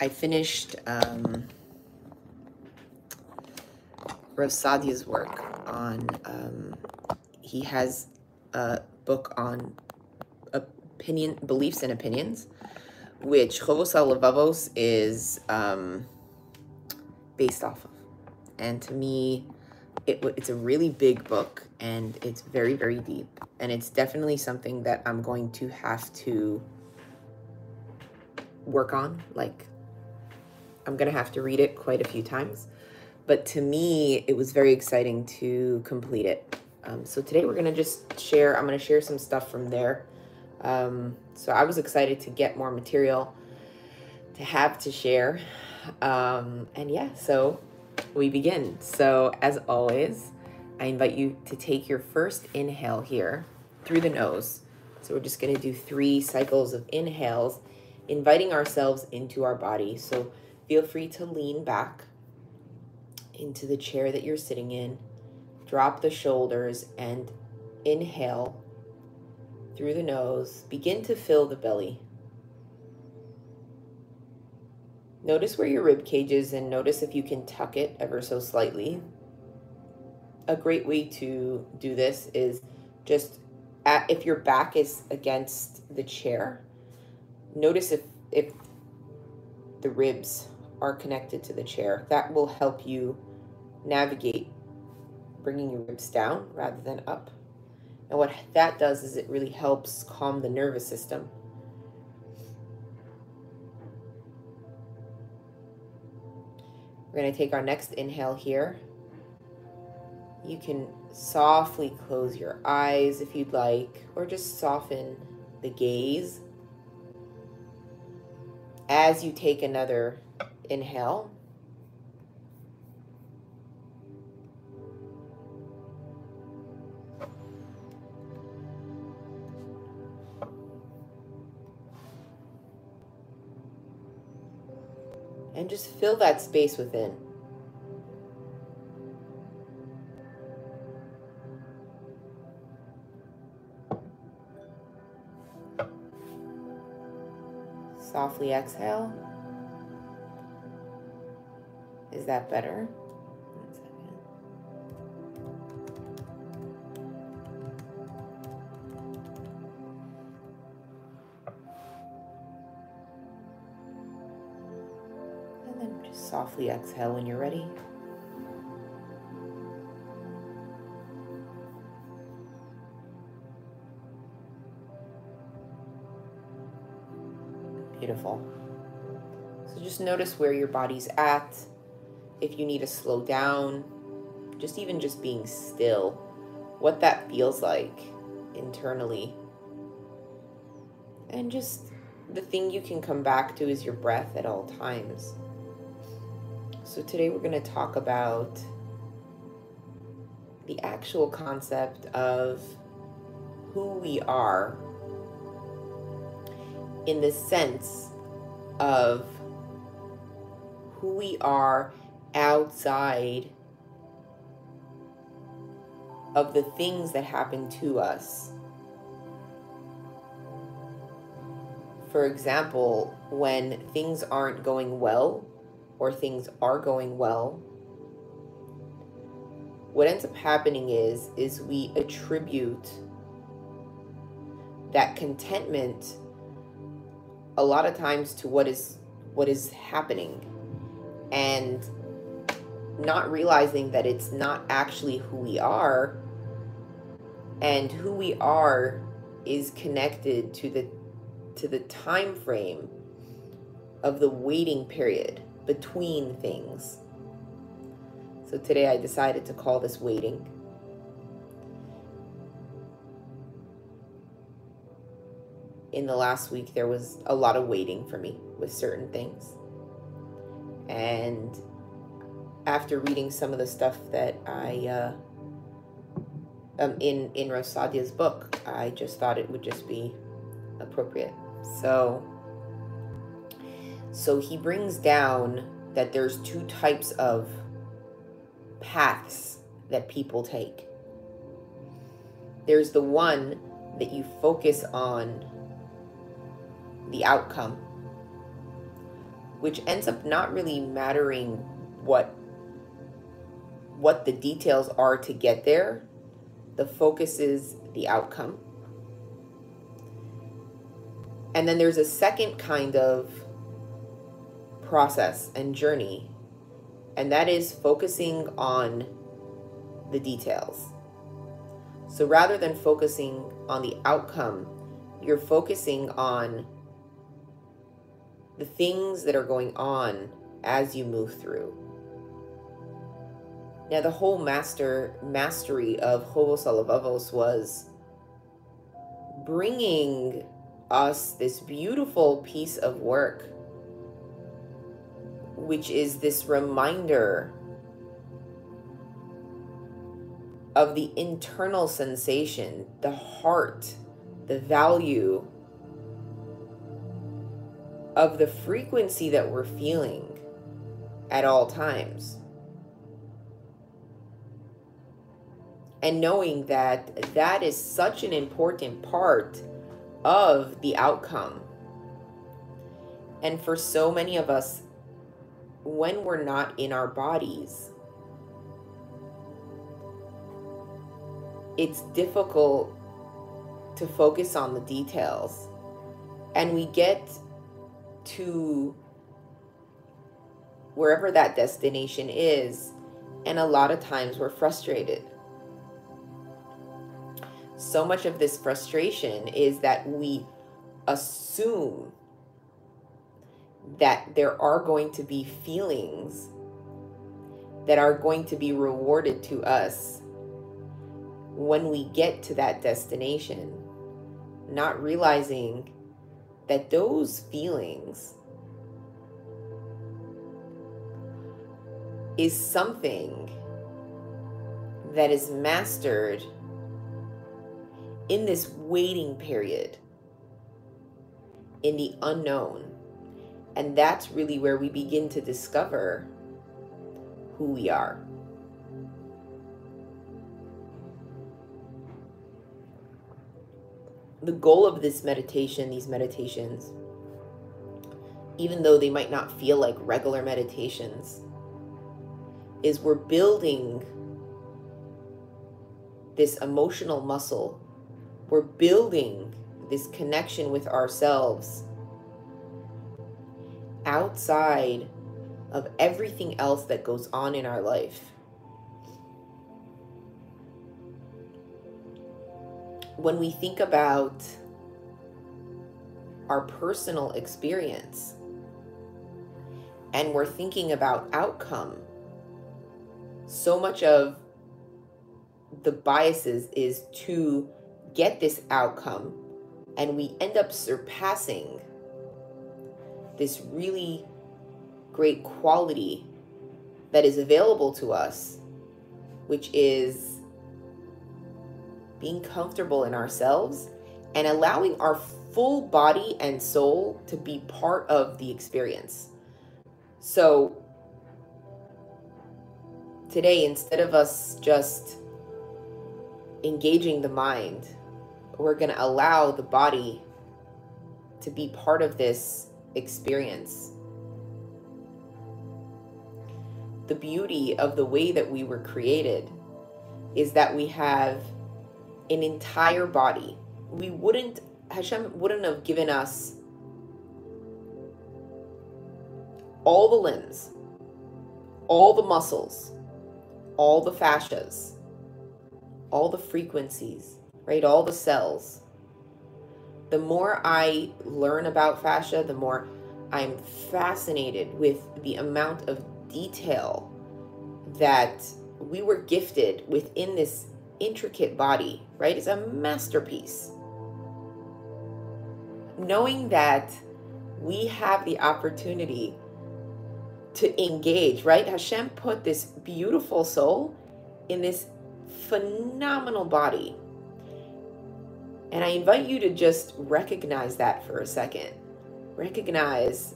I finished um, Rav Sadia's work on, um, he has a book on opinion, beliefs and opinions, which Chovos HaLevavos is um, based off of. And to me, it, it's a really big book and it's very, very deep. And it's definitely something that I'm going to have to work on. Like, I'm going to have to read it quite a few times. But to me, it was very exciting to complete it. Um, so today we're going to just share, I'm going to share some stuff from there. Um, so I was excited to get more material to have to share. Um, and yeah, so we begin. So as always, I invite you to take your first inhale here through the nose. So we're just going to do three cycles of inhales, inviting ourselves into our body. So feel free to lean back into the chair that you're sitting in. Drop the shoulders and inhale through the nose. Begin to fill the belly. Notice where your rib cage is and notice if you can tuck it ever so slightly. A great way to do this is just at, if your back is against the chair, notice if, if the ribs are connected to the chair. That will help you navigate bringing your ribs down rather than up. And what that does is it really helps calm the nervous system. We're going to take our next inhale here. You can softly close your eyes if you'd like, or just soften the gaze. As you take another inhale, and just fill that space within. Softly exhale. That better? And then just softly exhale when you're ready. Beautiful. So just notice where your body's at. If you need to slow down, just even just being still, what that feels like internally. And just the thing you can come back to is your breath at all times. So today we're going to talk about the actual concept of who we are in the sense of who we are outside of the things that happen to us. For example, when things aren't going well or things are going well, what ends up happening is is we attribute that contentment a lot of times to what is what is happening and not realizing that it's not actually who we are and who we are is connected to the to the time frame of the waiting period between things. So today I decided to call this waiting. In the last week, there was a lot of waiting for me with certain things. And after reading some of the stuff that I, uh, um, in, in Rav Sadia's book, I just thought it would just be appropriate. So, so he brings down that there's two types of paths that people take. There's the one that you focus on the outcome, which ends up not really mattering what what the details are to get there. The focus is the outcome. And then there's a second kind of process and journey, and that is focusing on the details. So rather than focusing on the outcome, you're focusing on the things that are going on as you move through. Now, the whole master mastery of Chovos HaLevavos was bringing us this beautiful piece of work, which is this reminder of the internal sensation, the heart, the value of the frequency that we're feeling at all times. And knowing that that is such an important part of the outcome. And for so many of us, when we're not in our bodies, it's difficult to focus on the details. And we get to wherever that destination is, and a lot of times we're frustrated. So much of this frustration is that we assume that there are going to be feelings that are going to be rewarded to us when we get to that destination, not realizing that those feelings is something that is mastered in this waiting period, in the unknown. And that's really where we begin to discover who we are. the goal of this meditation, these meditations, even though they might not feel like regular meditations, is we're building this emotional muscle. We're building this connection with ourselves outside of everything else that goes on in our life. when we think about our personal experience and we're thinking about outcome, so much of the biases is to get this outcome and we end up surpassing this really great quality that is available to us, which is being comfortable in ourselves, and allowing our full body and soul to be part of the experience. So, today, instead of us just engaging the mind, we're going to allow the body to be part of this experience. The beauty of the way that we were created is that we have an entire body. We wouldn't, Hashem wouldn't have given us all the limbs, all the muscles, all the fascias, all the frequencies, right? All the cells. The more I learn about fascia, the more I'm fascinated with the amount of detail that we were gifted within this intricate body, right? It's a masterpiece. Knowing that we have the opportunity to engage, right? Hashem put this beautiful soul in this phenomenal body. And I invite you to just recognize that for a second. Recognize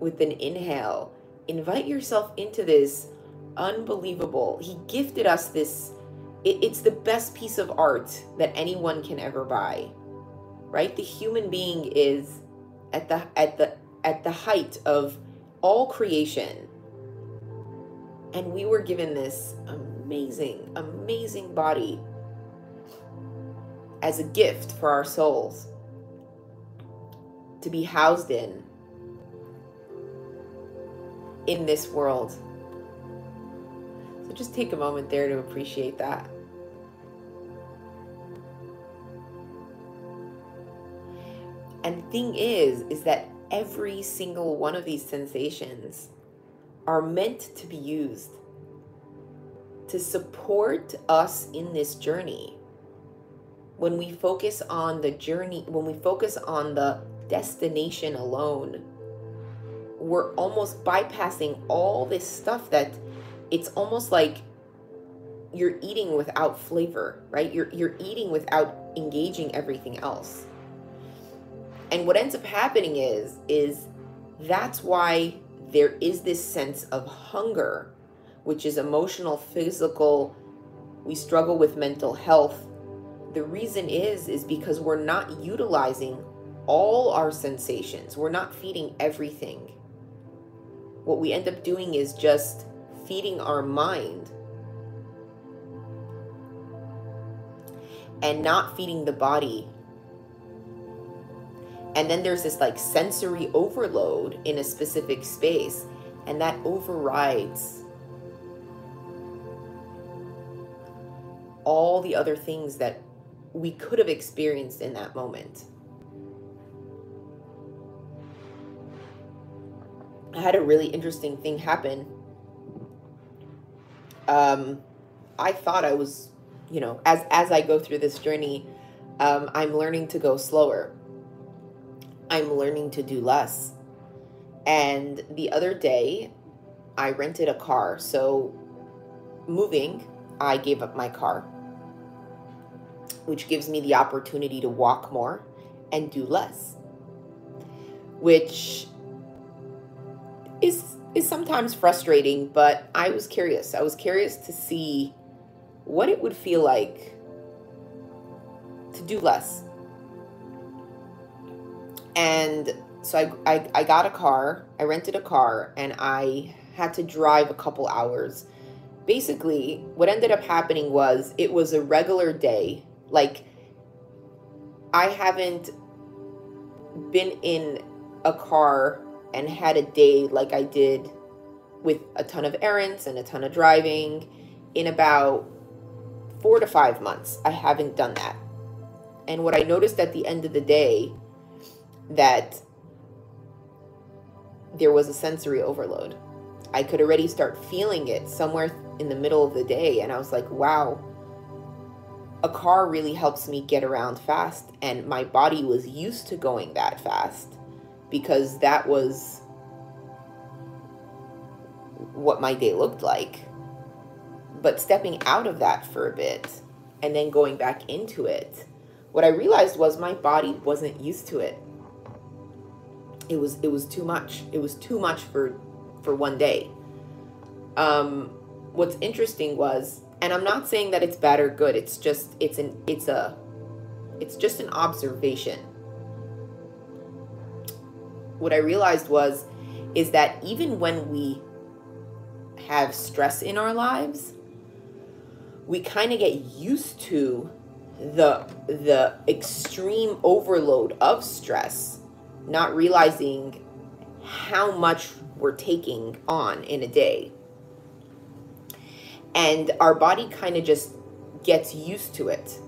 with an inhale, invite yourself into this unbelievable. He gifted us this it, it's the best piece of art that anyone can ever buy right the human being is at the at the at the height of all creation. And we were given this amazing, amazing body as a gift for our souls to be housed in in this world. So just take a moment there to appreciate that. And the thing is, is that every single one of these sensations are meant to be used to support us in this journey. When we focus on the journey, when we focus on the destination alone, we're almost bypassing all this stuff that it's almost like you're eating without flavor, right? You're you're eating without engaging everything else. And what ends up happening is is that's why there is this sense of hunger, which is emotional, physical, we struggle with mental health. The reason is is because we're not utilizing all our sensations. We're not feeding everything. What we end up doing is just feeding our mind and not feeding the body and then there's this like sensory overload in a specific space, and that overrides all the other things that we could have experienced in that moment. I had a really interesting thing happen. Um, I thought I was, you know, as as I go through this journey, um, I'm learning to go slower I'm learning to do less. And the other day, I rented a car. So, moving, I gave up my car, which gives me the opportunity to walk more and do less, which is is sometimes frustrating, but I was curious. I was curious to see what it would feel like to do less and so I, I, I got a car, I rented a car, and I had to drive a couple hours. Basically, what ended up happening was it was a regular day. Like, I haven't been in a car and had a day like I did with a ton of errands and a ton of driving in about four to five months. I haven't done that. And what I noticed at the end of the day that there was a sensory overload. I could already start feeling it somewhere in the middle of the day. And I was like, wow, a car really helps me get around fast. And my body was used to going that fast because that was what my day looked like. But stepping out of that for a bit and then going back into it, what I realized was my body wasn't used to it it was it was too much. It was too much for for one day. Um, what's interesting was, and I'm not saying that it's bad or good. It's just it's an it's a it's just an observation. What I realized was is that even when we have stress in our lives, we kind of get used to the the extreme overload of stress not realizing how much we're taking on in a day. And our body kind of just gets used to it.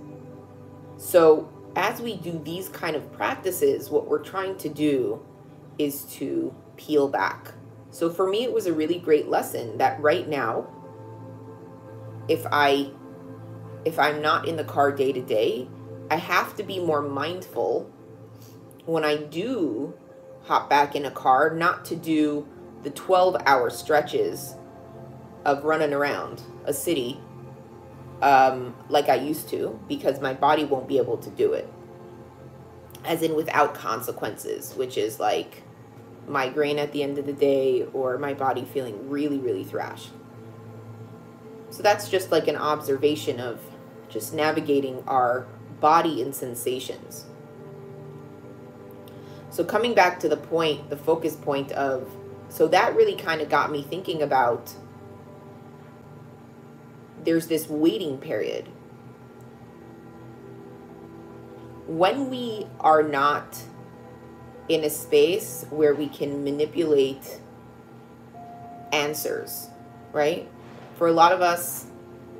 So, as we do these kind of practices, what we're trying to do is to peel back. So, for me, it was a really great lesson that right now, if I if I'm not in the car day to day, I have to be more mindful when I do hop back in a car, not to do the 12 hour stretches of running around a city um, like I used to because my body won't be able to do it. As in without consequences, which is like migraine at the end of the day or my body feeling really, really thrashed. So that's just like an observation of just navigating our body and sensations. So coming back to the point, the focus point of So that really kind of got me thinking about there's this waiting period. When we are not in a space where we can manipulate answers, right? For a lot of us,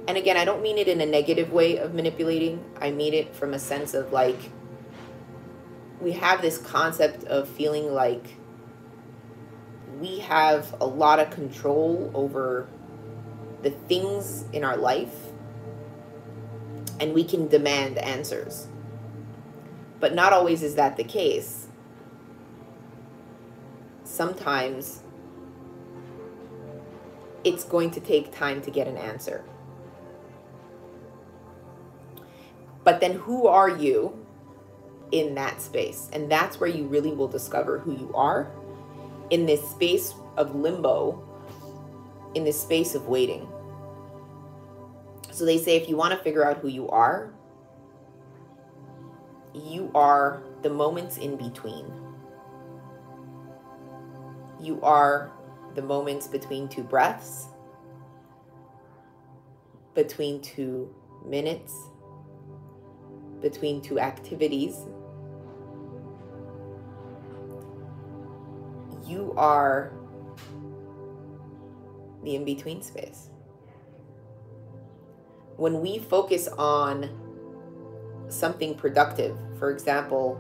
and again, I don't mean it in a negative way of manipulating, I mean it from a sense of like, we have this concept of feeling like we have a lot of control over the things in our life and we can demand answers. But not always is that the case. Sometimes it's going to take time to get an answer. But then who are you in that space? And that's where you really will discover who you are in this space of limbo, in this space of waiting. So they say if you want to figure out who you are, you are the moments in between. You are the moments between two breaths, between two minutes, between two activities. You are the in between space. When we focus on something productive, for example,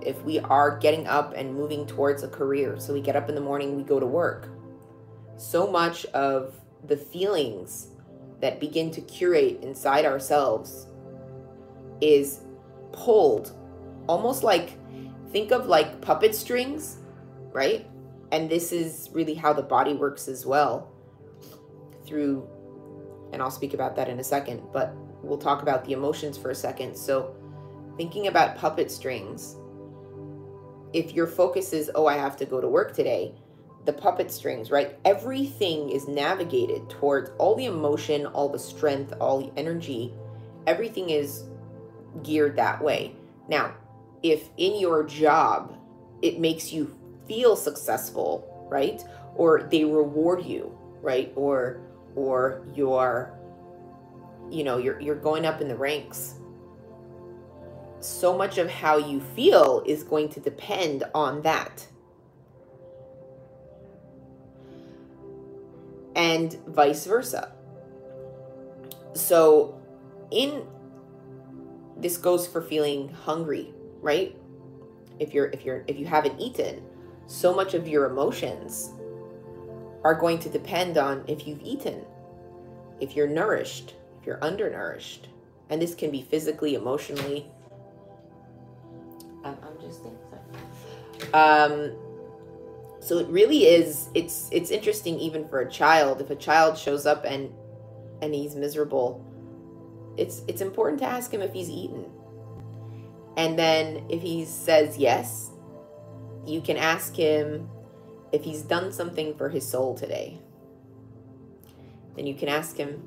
if we are getting up and moving towards a career, so we get up in the morning, we go to work, so much of the feelings that begin to curate inside ourselves is pulled almost like think of like puppet strings, right? And this is really how the body works as well through and I'll speak about that in a second, but we'll talk about the emotions for a second. So, thinking about puppet strings, if your focus is, oh, I have to go to work today, the puppet strings, right? Everything is navigated towards all the emotion, all the strength, all the energy. Everything is geared that way. Now, if in your job it makes you feel successful, right? Or they reward you, right? Or or you're you know, you're you're going up in the ranks. So much of how you feel is going to depend on that. and vice versa. So, in this goes for feeling hungry, right? If you're if you're if you haven't eaten, so much of your emotions are going to depend on if you've eaten, if you're nourished, if you're undernourished. And this can be physically, emotionally. I'm, I'm just thinking. um so it really is it's it's interesting even for a child if a child shows up and and he's miserable it's it's important to ask him if he's eaten and then if he says yes you can ask him if he's done something for his soul today then you can ask him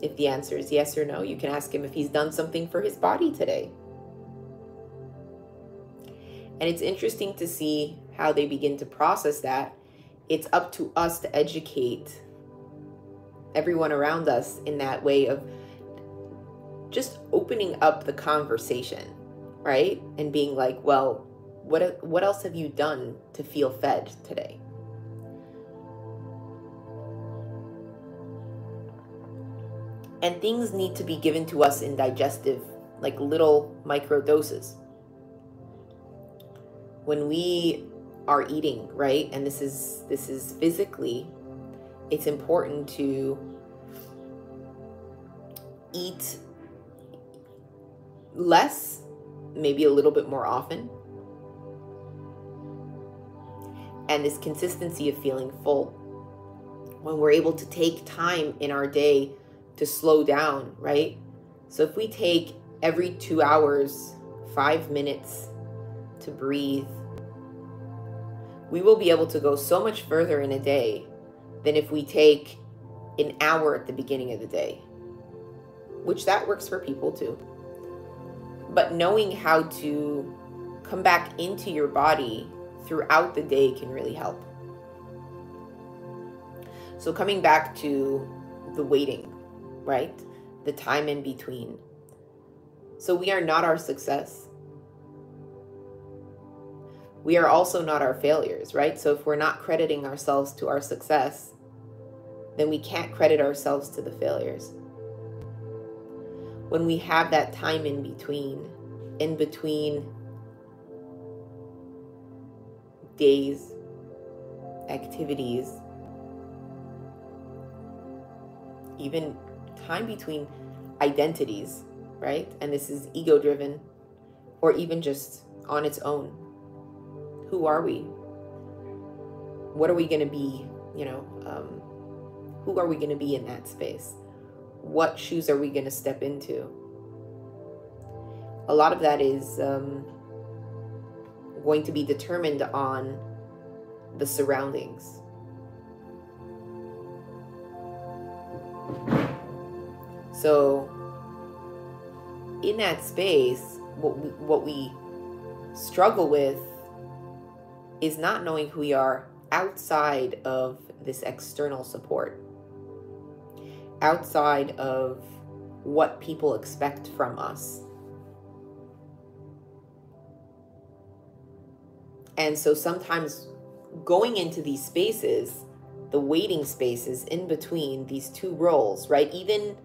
if the answer is yes or no you can ask him if he's done something for his body today and it's interesting to see how they begin to process that. It's up to us to educate everyone around us in that way of just opening up the conversation, right? And being like, well, what what else have you done to feel fed today? And things need to be given to us in digestive, like little micro doses. When we are eating, right? And this is this is physically it's important to eat less, maybe a little bit more often. And this consistency of feeling full. When we're able to take time in our day to slow down, right? So if we take every two hours, five minutes to breathe, we will be able to go so much further in a day than if we take an hour at the beginning of the day, which that works for people too. But knowing how to come back into your body throughout the day can really help. So, coming back to the waiting, right? The time in between. So, we are not our success. We are also not our failures, right? So, if we're not crediting ourselves to our success, then we can't credit ourselves to the failures. When we have that time in between, in between days, activities, even time between identities, right? And this is ego driven or even just on its own. Who are we? What are we going to be? You know, um, who are we going to be in that space? What shoes are we going to step into? A lot of that is um, going to be determined on the surroundings. So, in that space, what we, what we struggle with is not knowing who we are outside of this external support, outside of what people expect from us. And so sometimes going into these spaces, the waiting spaces in between these two roles, right? Even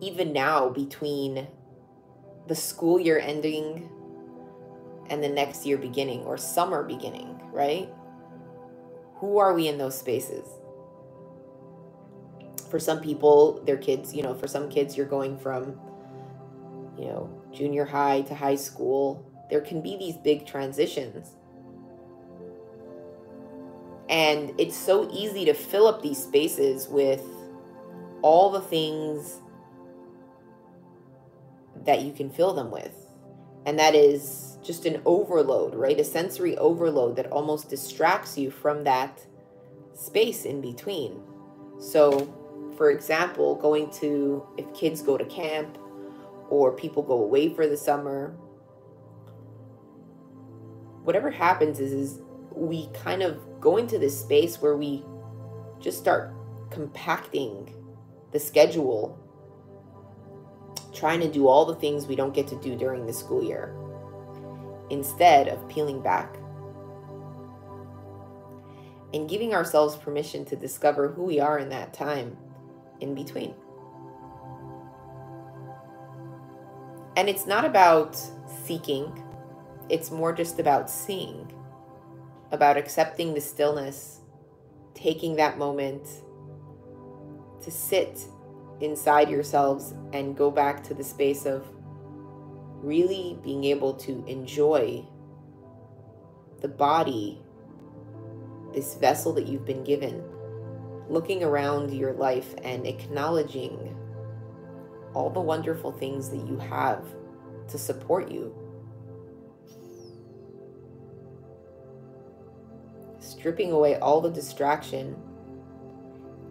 even now between the school year ending and the next year beginning or summer beginning, right? Who are we in those spaces? For some people, their kids, you know, for some kids, you're going from, you know, junior high to high school. There can be these big transitions. And it's so easy to fill up these spaces with all the things that you can fill them with. And that is just an overload, right? A sensory overload that almost distracts you from that space in between. So, for example, going to, if kids go to camp or people go away for the summer, whatever happens is, is we kind of go into this space where we just start compacting the schedule trying to do all the things we don't get to do during the school year instead of peeling back and giving ourselves permission to discover who we are in that time in between. And it's not about seeking, it's more just about seeing, about accepting the stillness, taking that moment to sit inside yourselves and go back to the space of really being able to enjoy the body, this vessel that you've been given, looking around your life and acknowledging all the wonderful things that you have to support you. Stripping away all the distraction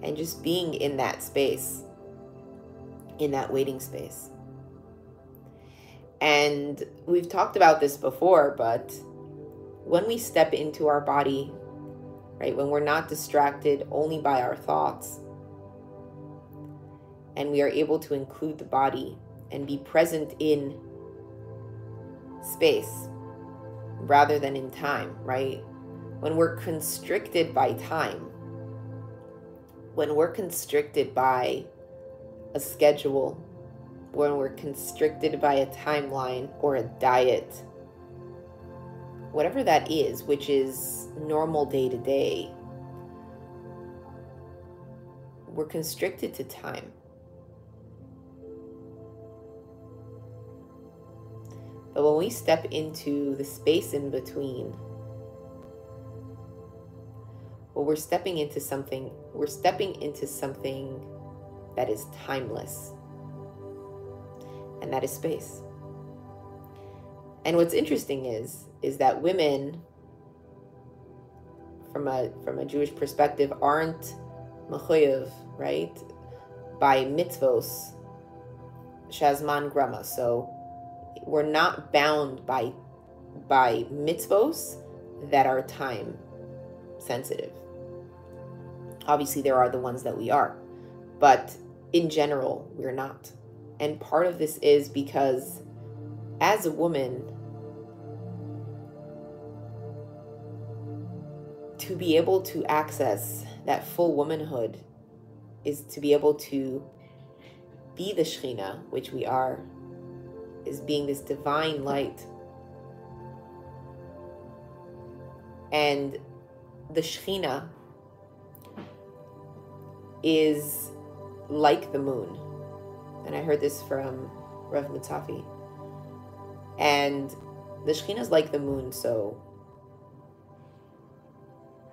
and just being in that space in that waiting space. And we've talked about this before, but when we step into our body, right, when we're not distracted only by our thoughts, and we are able to include the body and be present in space rather than in time, right? When we're constricted by time, when we're constricted by a schedule, when we're constricted by a timeline or a diet, whatever that is, which is normal day to day, we're constricted to time. But when we step into the space in between, well, we're stepping into something, we're stepping into something that is timeless. And that is space. And what's interesting is is that women from a from a Jewish perspective aren't mechuyev, right? By mitzvos, shazman grama. So we're not bound by by mitzvos that are time sensitive. Obviously, there are the ones that we are, but in general, we're not. And part of this is because as a woman, to be able to access that full womanhood is to be able to be the Shekhinah, which we are, is being this divine light. And the Shekhinah is like the moon. And I heard this from Rev Mutzafi. And the Shekhinah is like the moon, so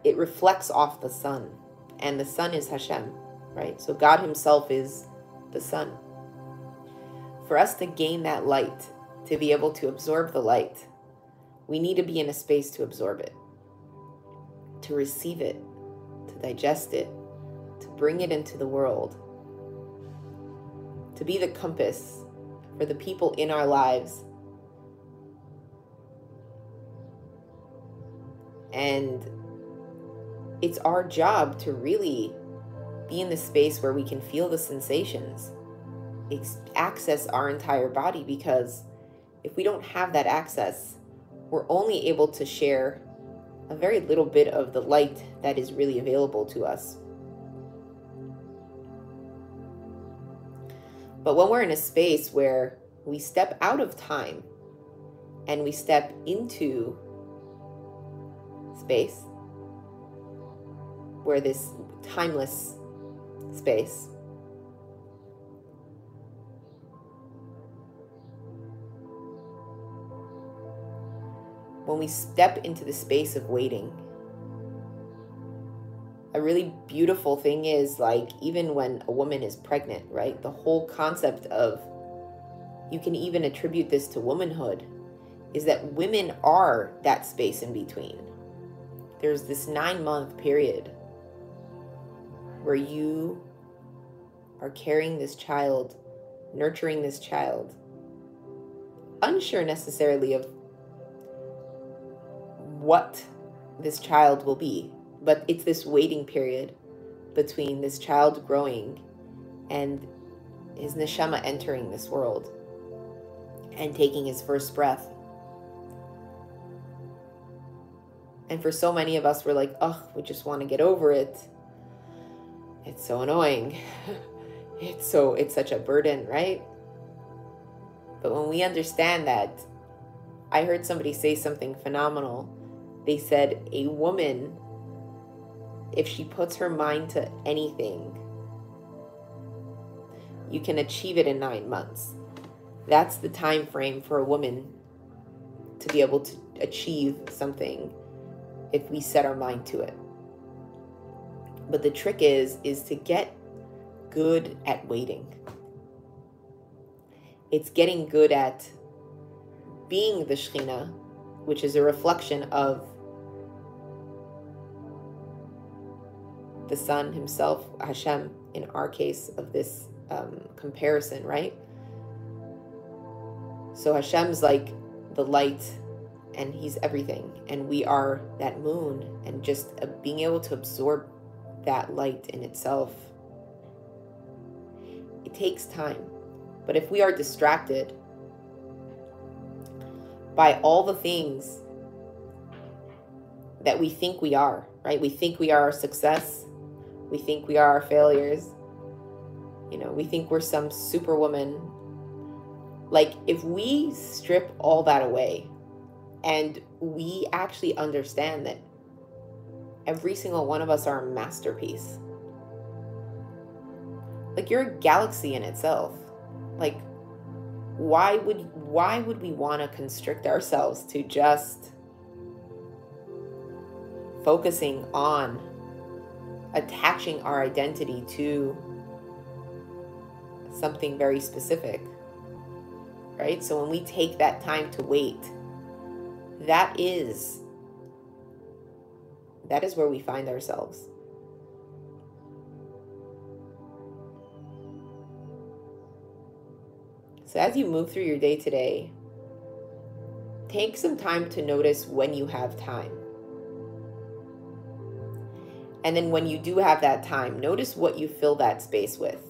it reflects off the sun. And the sun is Hashem, right? So God Himself is the sun. For us to gain that light, to be able to absorb the light, we need to be in a space to absorb it, to receive it, to digest it, bring it into the world, to be the compass for the people in our lives. And it's our job to really be in the space where we can feel the sensations, access our entire body, because if we don't have that access, we're only able to share a very little bit of the light that is really available to us. But when we're in a space where we step out of time and we step into space, where this timeless space when we step into the space of waiting a really beautiful thing is like even when a woman is pregnant right? The whole concept of you can even attribute this to womanhood is that women are that space in between. There's this 9 month period where you are carrying this child, nurturing this child, unsure necessarily of what this child will be, but it's this waiting period between this child growing and his neshama entering this world and taking his first breath. And for so many of us, we're like, oh, we just want to get over it it's so annoying. it's so it's such a burden, right? But when we understand that, I heard somebody say something phenomenal. They said a woman if she puts her mind to anything, you can achieve it in 9 months. That's the time frame for a woman to be able to achieve something if we set our mind to it. But the trick is is to get good at waiting. It's getting good at being the Shekhinah, which is a reflection of the Sun himself, Hashem, in our case of this um, comparison, right? So Hashem's like the light and he's everything. And we are that moon and just uh, being able to absorb that light in itself. It takes time. But if we are distracted by all the things that we think we are, right? We think we are our success. We think we are our failures. You know, we think we're some superwoman. Like, if we strip all that away and we actually understand that every single one of us are a masterpiece. Like you're a galaxy in itself. Like why would why would we want to constrict ourselves to just focusing on attaching our identity to something very specific? Right? So when we take that time to wait, that is that is where we find ourselves. So, as you move through your day today, take some time to notice when you have time. And then when you do have that time, notice what you fill that space with.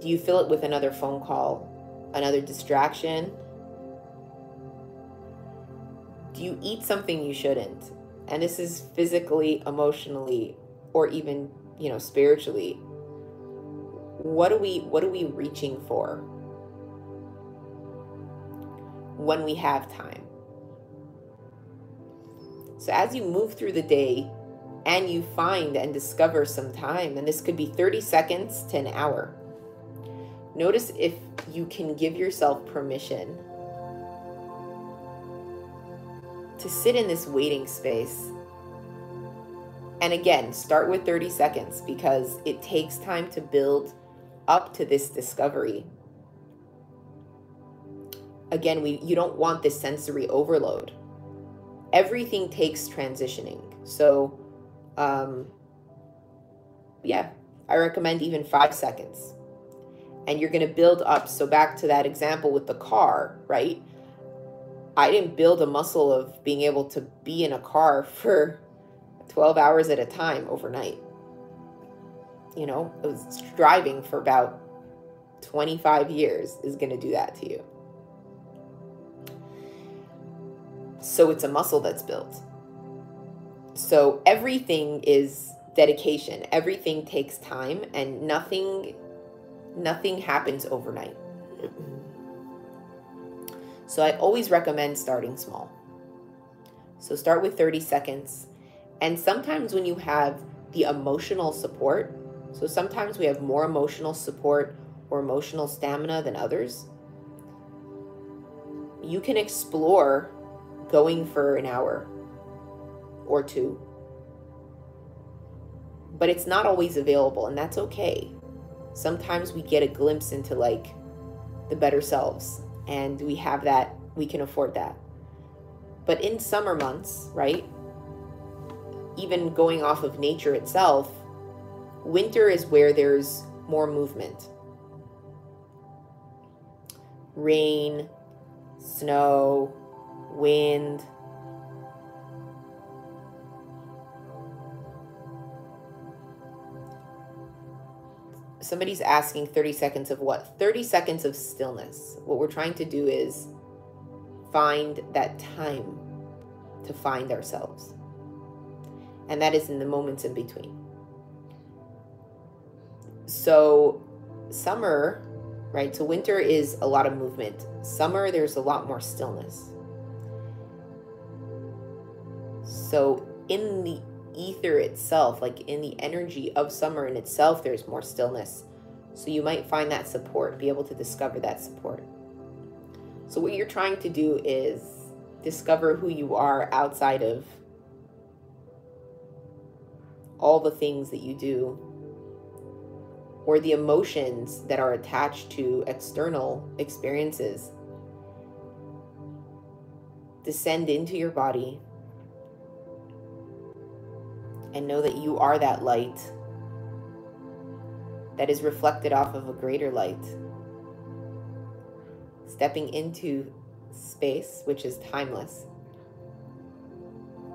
Do you fill it with another phone call, another distraction? Do you eat something you shouldn't? And this is physically, emotionally, or even, you know, spiritually. What are we what are we reaching for when we have time? So as you move through the day and you find and discover some time, and this could be 30 seconds to an hour, notice if you can give yourself permission to sit in this waiting space. And again, start with 30 seconds because it takes time to build up to this discovery. Again, we you don't want this sensory overload everything takes transitioning. So, um, yeah, I recommend even five seconds. And you're going to build up. So, back to that example with the car, right? I didn't build a muscle of being able to be in a car for 12 hours at a time overnight. You know, was driving for about 25 years is going to do that to you. So it's a muscle that's built. So everything is dedication. Everything takes time and nothing nothing happens overnight. So I always recommend starting small. So start with 30 seconds. And sometimes when you have the emotional support, so sometimes we have more emotional support or emotional stamina than others, you can explore going for an hour or two. But it's not always available, and that's okay. Sometimes we get a glimpse into like the better selves, and we have that, we can afford that. But in summer months, right? Even going off of nature itself, winter is where there's more movement. Rain, snow, wind. Somebody's asking 30 seconds of what? 30 seconds of stillness. What we're trying to do is find that time to find ourselves. And that is in the moments in between. So, summer, right? So, winter is a lot of movement. Summer, there's a lot more stillness. So in the ether itself, like in the energy of summer in itself, there's more stillness. So you might find that support, be able to discover that support. So what you're trying to do is discover who you are outside of all the things that you do or the emotions that are attached to external experiences. Descend into your body and know that you are that light that is reflected off of a greater light. Stepping into space, which is timeless,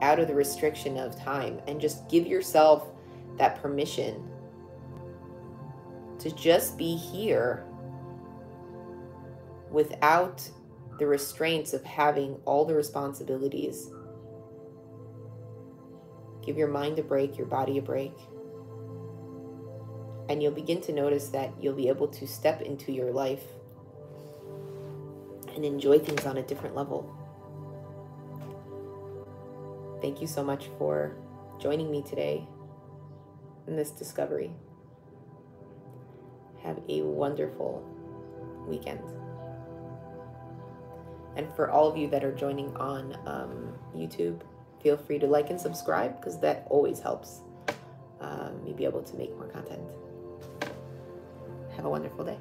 out of the restriction of time, and just give yourself that permission to just be here without the restraints of having all the responsibilities Give your mind a break, your body a break. And you'll begin to notice that you'll be able to step into your life and enjoy things on a different level. Thank you so much for joining me today in this discovery. Have a wonderful weekend. And for all of you that are joining on um, YouTube, feel free to like and subscribe because that always helps um, me be able to make more content. Have a wonderful day.